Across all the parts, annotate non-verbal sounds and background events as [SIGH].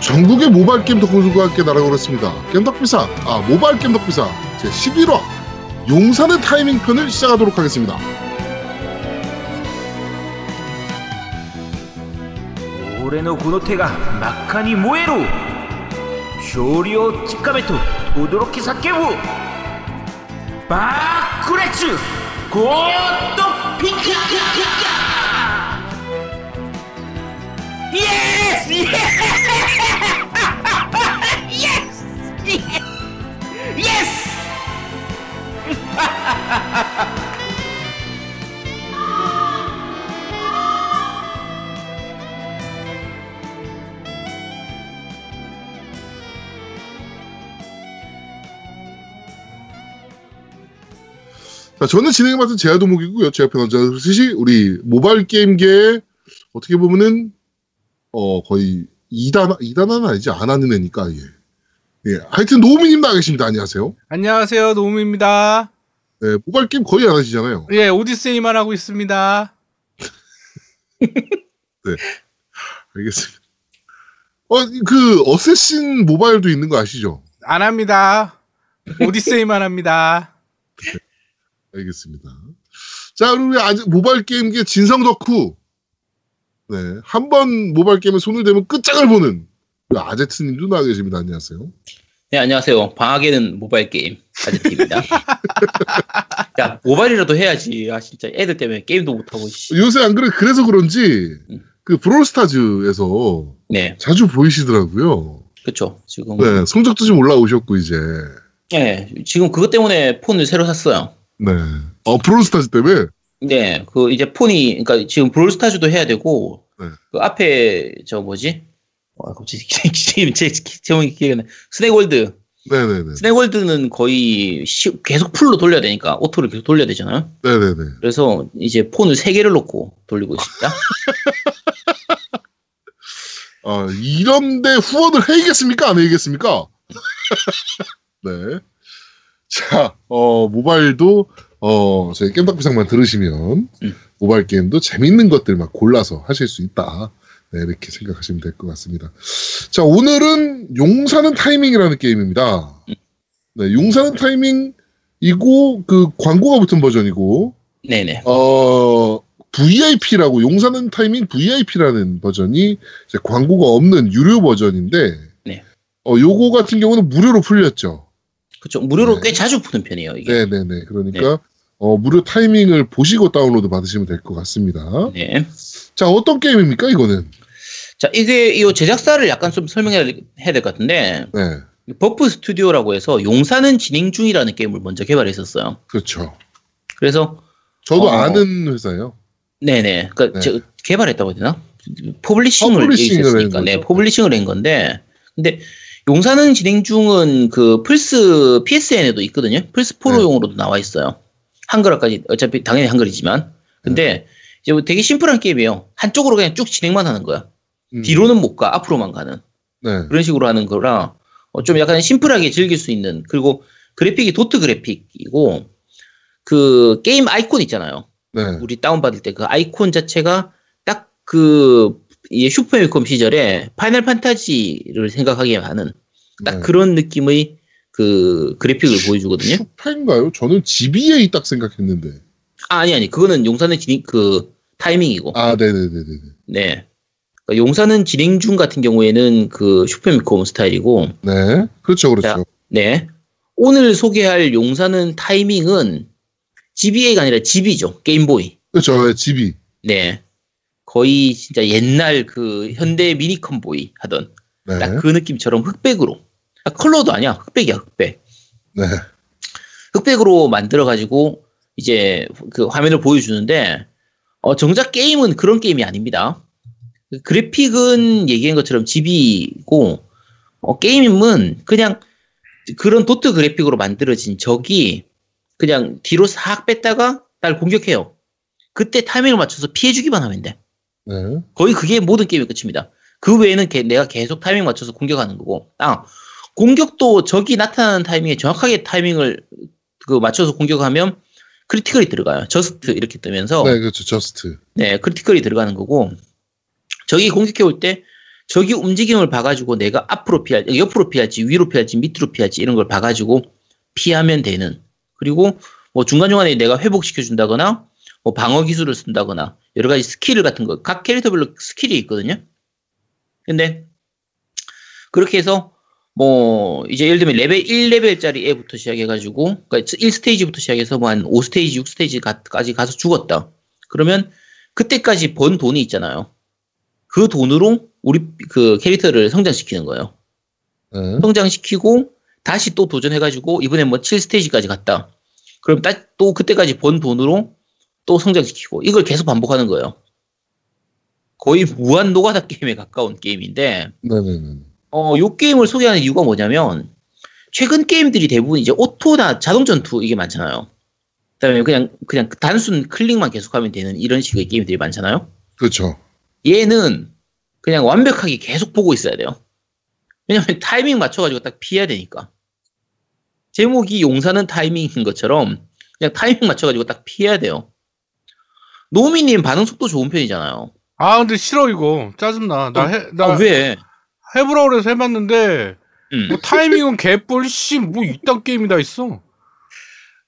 전국의 모바일 게임 덕후들과 함께 날아오렸습니다. 겜덕비상, 아, 모바일 겜덕비상 제11화 용산의 타이밍 편을 시작하도록 하겠습니다. 올해의 군호태가 막하니 모에로 쇼리오 치카메토 도도로키 사케부 바쿠레츠 고또 핑크 예! 예! [LAUGHS] 자, 저는 진행을 맡은 제아도목이고요. 제 옆에 앉아 계시 우리 모바일 게임계의 어떻게 보면은 어 거의 2단 2단은 아니지 안 하는 애니까 예. 예. 하여튼 노우미님 나와 계십니다. 안녕하세요. 안녕하세요, 노움입니다. 네, 모바일 게임 거의 안 하시잖아요. 예, 오디세이만 하고 있습니다. [LAUGHS] 알겠습니다. 어, 그 어쌔신 모바일도 있는 거 아시죠? 안 합니다. 오디세이만 합니다. 알겠습니다. 자, 그럼 우리 아직 모바일 게임계 진성 덕후. 네, 한 번 모바일 게임에 손을 대면 끝장을 보는 우리 아제트님도 나와 계십니다. 안녕하세요. 네, 안녕하세요. 방학에는 모바일 게임 아제트입니다. [LAUGHS] 야, 모바일이라도 해야지. 아, 진짜 애들 때문에 게임도 못하고, 씨. 요새 안 그래 그래서 그런지 그 브롤스타즈에서 네, 자주 보이시더라고요. 그쵸. 지금. 네, 성적도 좀 올라오셨고 이제. 네, 지금 그것 때문에 폰을 새로 샀어요. 네. 어, 브롤스타즈 때문에. 네, 그 이제 폰이, 그러니까 지금 브롤스타즈도 해야 되고, 네. 그 앞에, 저 뭐지? 와, 갑자기 [LAUGHS] 지금 제 제목이 기억이 나. 스낵월드. 네네네. 스낵월드는 거의 시- 계속 full로 돌려야 되니까, auto를 계속 돌려야 되잖아요. 네네네. 그래서 이제 폰을 세 개를 놓고 돌리고 있습니다. [LAUGHS] 아, 이런데 후원을 해야겠습니까? 안 해야겠습니까? [LAUGHS] 네. 자, 어, 모바일도, 어, 저희 겜덕비상만 들으시면, 음. 모바일 게임도 재밌는 것들만 골라서 하실 수 있다. 네, 이렇게 생각하시면 될 것 같습니다. 자, 오늘은 용사는 타이밍이라는 게임입니다. 네, 용사는 타이밍이고, 그 광고가 붙은 버전이고, 네네. 어, VIP라고 용사는 타이밍 VIP라는 버전이 광고가 없는 유료 버전인데 네. 어, 요거 같은 경우는 무료로 풀렸죠. 그쵸. 무료로 네. 꽤 자주 푸는 편이에요, 이게. 네네네. 그러니까 어, 무료 타이밍을 보시고 다운로드 받으시면 될 것 같습니다. 네. 자, 어떤 게임입니까, 이거는? 자, 이게, 이 제작사를 약간 좀 설명해야 될 것 같은데, 네. 버프 스튜디오라고 해서 용사는 진행 중이라는 게임을 먼저 개발했었어요. 그렇죠. 그래서, 저도 어. 아는 회사예요. 네네. 그니까, 네. 저, 개발했다고 해야 되나? publishing을 한 네. publishing을 한 건데, 근데, 용사는 진행 중은 그 플스, PSN에도 있거든요. 플스 네. 4용으로도 나와 있어요. 한글화까지, 어차피 당연히 한글이지만. 근데, 이제 뭐 되게 심플한 게임이에요. 한쪽으로 그냥 쭉 진행만 하는 거야. 음. 뒤로는 못 가, 앞으로만 가는. 네. 그런 식으로 하는 거라 어, 좀 약간 심플하게 즐길 수 있는 그리고 그래픽이 도트 그래픽이고 그 게임 아이콘 있잖아요. 네. 우리 다운 받을 때 그 아이콘 자체가 딱 그 슈퍼패미컴 시절에 파이널 판타지를 생각하게 하는 딱 네. 그런 느낌의 그 그래픽을 보여주거든요. 슈퍼인가요? 저는 GBA 딱 생각했는데. 아, 아니 아니 그거는 용사는 진행 그 타이밍이고 아, 네네네네. 네. 그러니까 용사는 진행 중 같은 경우에는 그 슈퍼패미컴 스타일이고 네. 그렇죠, 그렇죠. 자. 네. 오늘 소개할 용사는 타이밍은 GBA가 아니라 GB죠. 게임보이. 그렇죠, GB. 네. 거의 진짜 옛날 그 현대 미니컴보이 하던 네. 딱그 느낌처럼 흑백으로. 아, 컬러도 아니야. 흑백이야, 흑백. 네. 흑백으로 만들어 가지고 이제 그 화면을 보여주는데, 어, 정작 게임은 그런 게임이 아닙니다. 그 그래픽은 얘기한 것처럼 GB고, 어, 게임은 그냥 그런 도트 그래픽으로 만들어진 적이 그냥 뒤로 싹 뺐다가 날 공격해요. 그때 타이밍을 맞춰서 피해주기만 하면 돼. 네. 거의 그게 모든 게임의 끝입니다. 그 외에는 개- 내가 계속 타이밍 맞춰서 공격하는 거고, 아, 공격도 적이 나타나는 타이밍에 정확하게 타이밍을 그 맞춰서 공격하면 critical이 들어가요. Just 이렇게 뜨면서 네, 그렇죠. Just. 네, critical이 들어가는 거고 적이 공격해 올 때 적이 움직임을 봐가지고 내가 앞으로 피할, 옆으로 피할지, 위로 피할지, 밑으로 피할지 이런 걸 봐가지고 피하면 되는. 그리고 뭐 중간중간에 내가 회복시켜 준다거나 뭐 방어 기술을 쓴다거나 여러 가지 스킬 같은 거 각 캐릭터별로 스킬이 있거든요. 근데 그렇게 해서 뭐 이제 예를 들면 레벨 1레벨짜리 애부터 시작해가지고 그러니까 1스테이지부터 시작해서 뭐 한 5스테이지, 6스테이지까지 가서 죽었다. 그러면 그때까지 번 돈이 있잖아요. 그 돈으로 우리 그 캐릭터를 성장시키는 거예요. 네. 성장시키고 다시 또 도전해가지고 이번에 뭐 7스테이지까지 갔다. 그럼 따- 또 그때까지 번 돈으로 또 성장시키고 이걸 계속 반복하는 거예요. 거의 무한 노가다 [LAUGHS] 게임에 가까운 게임인데 네네네. 어, 요 게임을 소개하는 이유가 뭐냐면 최근 게임들이 대부분 이제 오토나 자동 전투 이게 많잖아요. 그 다음에 그냥 그냥 단순 클릭만 계속하면 되는 이런 식의 게임들이 많잖아요. 그렇죠. 얘는 그냥 완벽하게 계속 보고 있어야 돼요. 왜냐면 [LAUGHS] 타이밍 맞춰가지고 딱 피해야 되니까. 제목이 용사는 타이밍인 것처럼 그냥 타이밍 맞춰가지고 딱 피해야 돼요. 노미님 반응 속도 좋은 편이잖아요. 아 근데 싫어 이거 짜증나. 나 해, 나 아, 왜? 해보라 그래서 해봤는데 음. 뭐 타이밍은 개뿔 씨뭐 이딴 게임이 다 있어.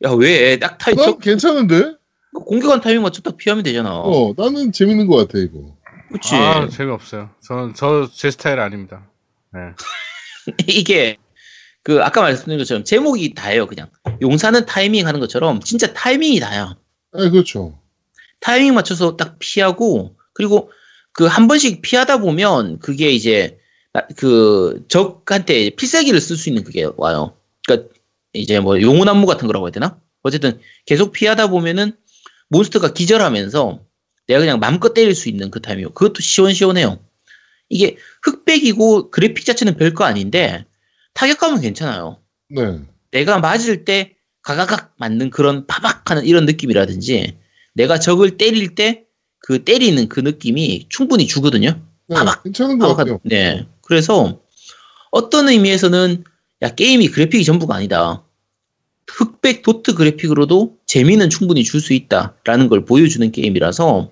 야, 왜? 딱 타이밍, 난 괜찮은데? 공격한 타이밍 맞춰 딱 피하면 되잖아. 어, 나는 재밌는 것 같아, 이거. 그치. 아 재미없어요. 저는 저 제 스타일 아닙니다. 네. [LAUGHS] 이게, 그, 아까 말씀드린 것처럼 제목이 다예요, 그냥. 용사는 타이밍 하는 것처럼 진짜 타이밍이 다야. 아, 그렇죠. 타이밍 맞춰서 딱 피하고, 그리고 그 한 번씩 피하다 보면 그게 이제, 나- 그, 적한테 필살기를 쓸 수 있는 그게 와요. 그니까, 이제 뭐 용혼 안무 같은 거라고 해야 되나? 어쨌든 계속 피하다 보면은 몬스터가 기절하면서 내가 그냥 마음껏 때릴 수 있는 그 타이밍. 그것도 시원시원해요. 이게 흑백이고 그래픽 자체는 별거 아닌데 타격감은 괜찮아요. 네. 내가 맞을 때 가가각 맞는 그런 파박하는 이런 느낌이라든지 내가 적을 때릴 때 그 때리는 그 느낌이 충분히 주거든요. 네, 파박, 괜찮은 것 같아요. 파박한- 네. 그래서 어떤 의미에서는 야 게임이 그래픽이 전부가 아니다. 흑백 도트 그래픽으로도 재미는 충분히 줄 수 있다라는 걸 보여주는 게임이라서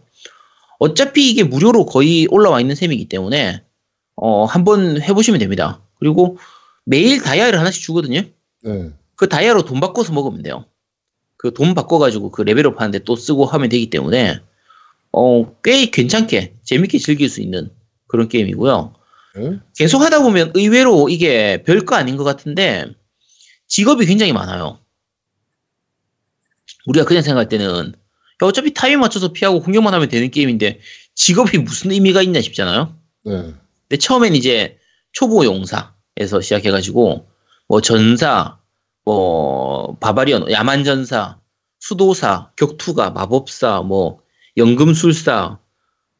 어차피 이게 무료로 거의 올라와 있는 셈이기 때문에 어 한번 해보시면 됩니다. 그리고 매일 다이아를 하나씩 주거든요. 네. 그 다이아로 돈 바꿔서 먹으면 돼요. 그 돈 바꿔가지고 그 레벨업 하는데 또 쓰고 하면 되기 때문에 어 꽤 괜찮게 재밌게 즐길 수 있는 그런 게임이고요. 네. 계속 하다 보면 의외로 이게 별거 아닌 것 같은데 직업이 굉장히 많아요. 우리가 그냥 생각할 때는 야, 어차피 타이밍 맞춰서 피하고 공격만 하면 되는 게임인데 직업이 무슨 의미가 있나 싶잖아요. 네. 근데 처음엔 이제 초보 용사에서 시작해가지고 뭐 전사, 뭐 barbarian, 야만전사, 수도사, 격투가, 마법사, 뭐 연금술사,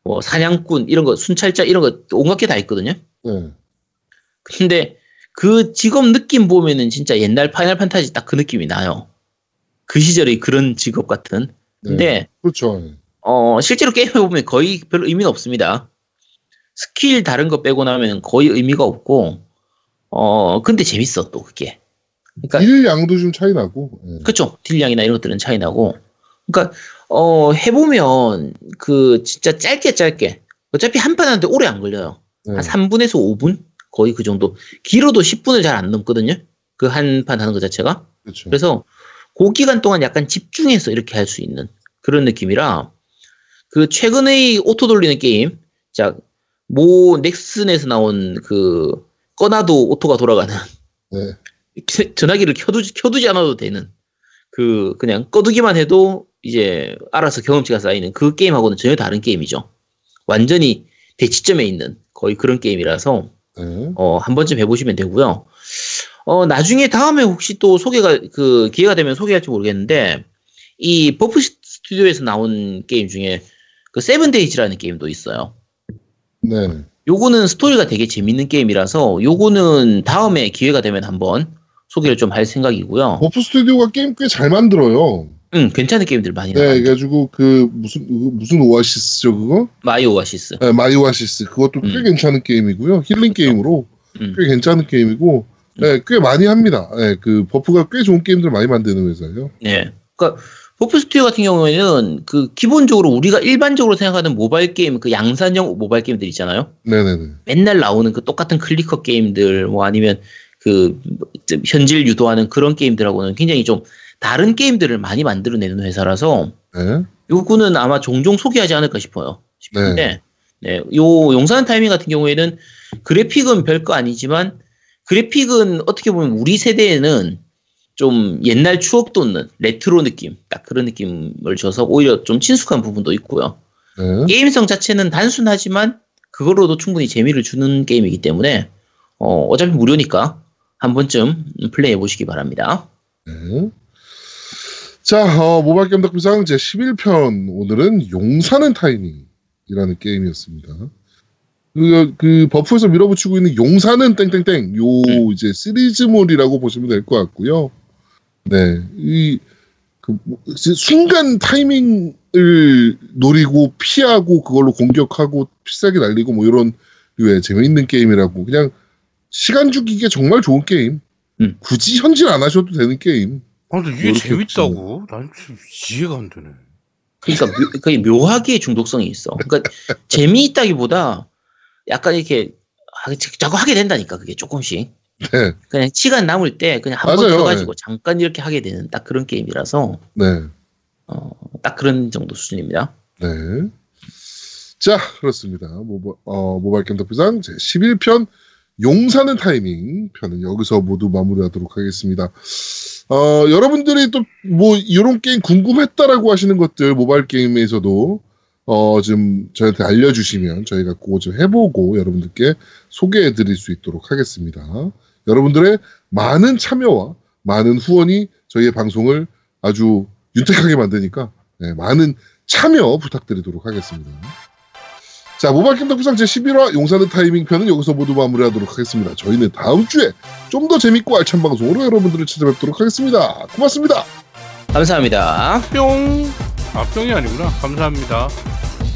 뭐 사냥꾼 이런 거 순찰자 이런 거 온갖 게 다 있거든요. 네. 근데 그 직업 느낌 보면은 진짜 옛날 파이널 판타지 딱 그 느낌이 나요. 그 시절의 그런 직업 같은. 네. 근데 그렇죠. 어, 실제로 게임해 보면 거의 별로 의미는 없습니다. 스킬 다른 거 빼고 나면 거의 의미가 없고, 어, 근데 재밌어, 또 그게. 그러니까, 딜량도 좀 차이 나고. 네. 그쵸. 딜량이나 이런 것들은 차이 나고. 그러니까, 어, 해보면, 그, 진짜 짧게 짧게. 어차피 한 판 하는데 오래 안 걸려요. 네. 한 3분에서 5분? 거의 그 정도. 길어도 10분을 잘 안 넘거든요. 그 한 판 하는 것 자체가. 그렇죠. 그래서 그 기간 동안 약간 집중해서 이렇게 할 수 있는 그런 느낌이라 그 최근의 auto 돌리는 게임 자 모 넥슨에서 나온 그 꺼놔도 auto가 돌아가는 네. [LAUGHS] 전화기를 켜두지 켜두지 않아도 되는 그 그냥 꺼두기만 해도 이제 알아서 경험치가 쌓이는 그 게임하고는 전혀 다른 게임이죠. 완전히 대척점에 있는 거의 그런 게임이라서 네. 어, 한 번쯤 해보시면 되고요. 어, 나중에 다음에 혹시 또 소개가, 그, 기회가 되면 소개할지 모르겠는데, 이 버프 스튜디오에서 나온 게임 중에 그 세븐데이즈라는 게임도 있어요. 네. 요거는 스토리가 되게 재밌는 게임이라서, 요거는 다음에 기회가 되면 한번 소개를 좀 할 생각이고요. 버프 스튜디오가 게임 꽤 잘 만들어요. 응, 괜찮은 게임들 많이 네, 나와요. 그래가지고 그 무슨 그 무슨 오아시스죠 그거? 마이 오아시스. 네, 마이 오아시스 그것도 꽤 음. 괜찮은 게임이고요. 힐링 게임으로 음. 꽤 괜찮은 게임이고, 네, 꽤 많이 합니다. 네, 그 버프가 꽤 좋은 게임들 많이 만드는 회사예요. 네. 그니까, 버프 스튜디오 같은 경우에는 그 기본적으로 우리가 일반적으로 생각하는 모바일 게임 그 양산형 모바일 게임들 있잖아요. 네네네. 맨날 나오는 그 똑같은 clicker 게임들 뭐 아니면 그 현질 유도하는 그런 게임들하고는 굉장히 좀 다른 게임들을 많이 만들어내는 회사라서 네. 요거는 아마 종종 소개하지 않을까 싶어요. 싶은데 네. 요 용사는 타이밍 같은 경우에는 그래픽은 별거 아니지만 그래픽은 어떻게 보면 우리 세대에는 좀 옛날 추억 돋는 레트로 느낌 딱 그런 느낌을 줘서 오히려 좀 친숙한 부분도 있고요. 네. 게임성 자체는 단순하지만 그걸로도 충분히 재미를 주는 게임이기 때문에 어, 어차피 무료니까 한 번쯤 플레이해 보시기 바랍니다. 네. 자, 어, 모바일 게임 덕비상 제 11편 오늘은 용사는 타이밍이라는 게임이었습니다. 그, 그 버프에서 밀어붙이고 있는 용사는 땡땡땡 요 음. 이제 시리즈물이라고 보시면 될 것 같고요. 네, 이그 뭐, 이제 순간 타이밍을 노리고 피하고 그걸로 공격하고 필살기 날리고 뭐 이런 류의 재미있는 게임이라고 그냥 시간 죽이기에 정말 좋은 게임. 음. 굳이 현질 안 하셔도 되는 게임. 아, 근데 이게 재밌다고? 난 지금 이해가 안 되네. 그러니까 묘, 그게 묘하게 중독성이 있어. 그러니까 재미있다기보다 약간 이렇게 하- 자꾸 하게 된다니까 그게 조금씩. 네, 그냥 시간 남을 때 그냥 한번 맞아요. 켜가지고 잠깐 이렇게 하게 되는 딱 그런 게임이라서 네. 어, 딱 그런 정도 수준입니다. 네. 자, 그렇습니다. 모바, 어, 모바일 게임 덕비상 제 11편 용사는 타이밍 편은 여기서 모두 마무리하도록 하겠습니다. 어, 여러분들이 또 뭐 이런 게임 궁금했다라고 하시는 것들 모바일 게임에서도 어, 좀 저희한테 알려주시면 저희가 그거 좀 해보고 여러분들께 소개해드릴 수 있도록 하겠습니다. 여러분들의 많은 참여와 많은 후원이 저희의 방송을 아주 윤택하게 만드니까 네, 많은 참여 부탁드리도록 하겠습니다. 자, 모바일 게임 덕후상 제11화 용사는 타이밍 편은 여기서 모두 마무리하도록 하겠습니다. 저희는 다음 주에 좀 더 재밌고 알찬 방송으로 여러분들을 찾아뵙도록 하겠습니다. 고맙습니다. 감사합니다. 뿅. 아, 뿅이 아니구나. 감사합니다.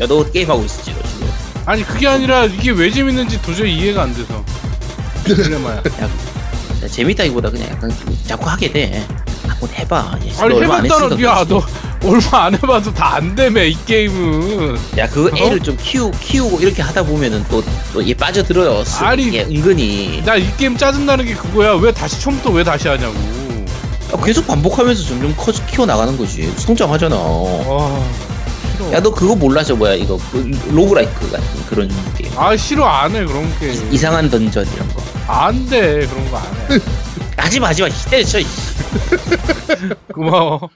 야 너 게임하고 있었지 너 지금. 아니, 그게 아니라 이게 왜 재밌는지 도저히 이해가 안 돼서. 딜레마야. 야, 재밌다기보다 그냥 약간 좀 자꾸 하게 돼. 한번 해봐. 야, 너 아니, 해봤다는, 야. 너 얼마 안 해봐도 다 안 되매, 이 게임은. 야, 그거 어? 애를 좀 키우, 키우고 이렇게 하다 보면은 또, 또 얘 빠져들어요. 수- 아니, 얘 은근히. 나 이 게임 짜증나는 게 그거야. 왜 다시 처음부터 왜 다시 하냐고. 야, 계속 반복하면서 점점 커, 키워나가는 거지. 성장하잖아. 아, 싫어. 야, 너 그거 몰라, 저 뭐야, 이거. 그 roguelike 같은 그런 게임. 아, 싫어, 안 해, 그런 게임. 이상한 던전 이런 거. 안 돼, 그런 거 안 해. 하지마, 하지마. 때려쳐. 고마워.